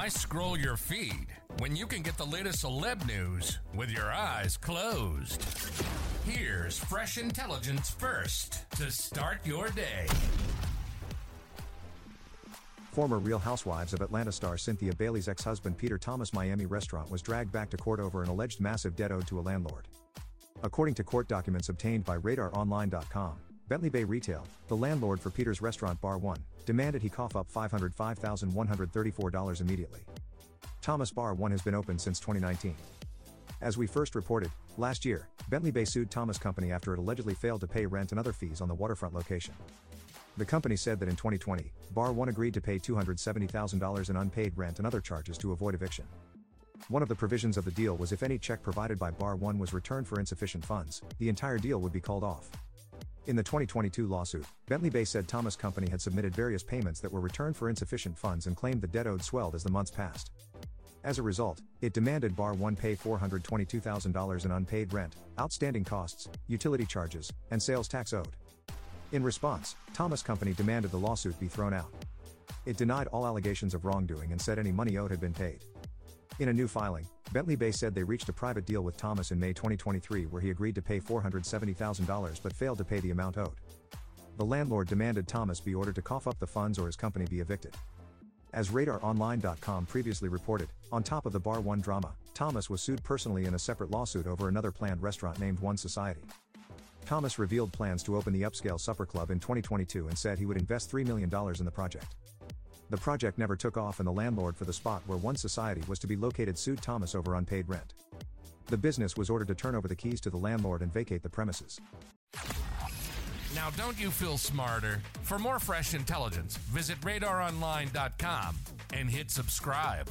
Why scroll your feed when you can get the latest celeb news with your eyes closed? Here's fresh intelligence first to start your day. Former Real Housewives of Atlanta star Cynthia Bailey's ex husband Peter Thomas' Miami restaurant was dragged back to court over an alleged massive debt owed to a landlord. According to court documents obtained by RadarOnline.com, Bentley Bay Retail, the landlord for Peter's restaurant Bar 1, demanded he cough up $505,134 immediately. Thomas Bar 1 has been open since 2019. As we first reported, last year, Bentley Bay sued Thomas Company after it allegedly failed to pay rent and other fees on the waterfront location. The company said that in 2020, Bar 1 agreed to pay $270,000 in unpaid rent and other charges to avoid eviction. One of the provisions of the deal was if any check provided by Bar 1 was returned for insufficient funds, the entire deal would be called off. In the 2022 lawsuit, Bentley Bay said Thomas Company had submitted various payments that were returned for insufficient funds and claimed the debt owed swelled as the months passed. As a result, it demanded Bar 1 pay $422,000 in unpaid rent, outstanding costs, utility charges, and sales tax owed. In response, Thomas Company demanded the lawsuit be thrown out. It denied all allegations of wrongdoing and said any money owed had been paid. In a new filing, Bentley Bay said they reached a private deal with Thomas in May 2023 where he agreed to pay $470,000 but failed to pay the amount owed. The landlord demanded Thomas be ordered to cough up the funds or his company be evicted. As RadarOnline.com previously reported, on top of the Bar 1 drama, Thomas was sued personally in a separate lawsuit over another planned restaurant named One Society. Thomas revealed plans to open the upscale supper club in 2022 and said he would invest $3 million in the project. The project never took off and the landlord for the spot where One Society was to be located sued Thomas over unpaid rent. The business was ordered to turn over the keys to the landlord and vacate the premises. Now, don't you feel smarter? For more fresh intelligence, visit radaronline.com and hit subscribe.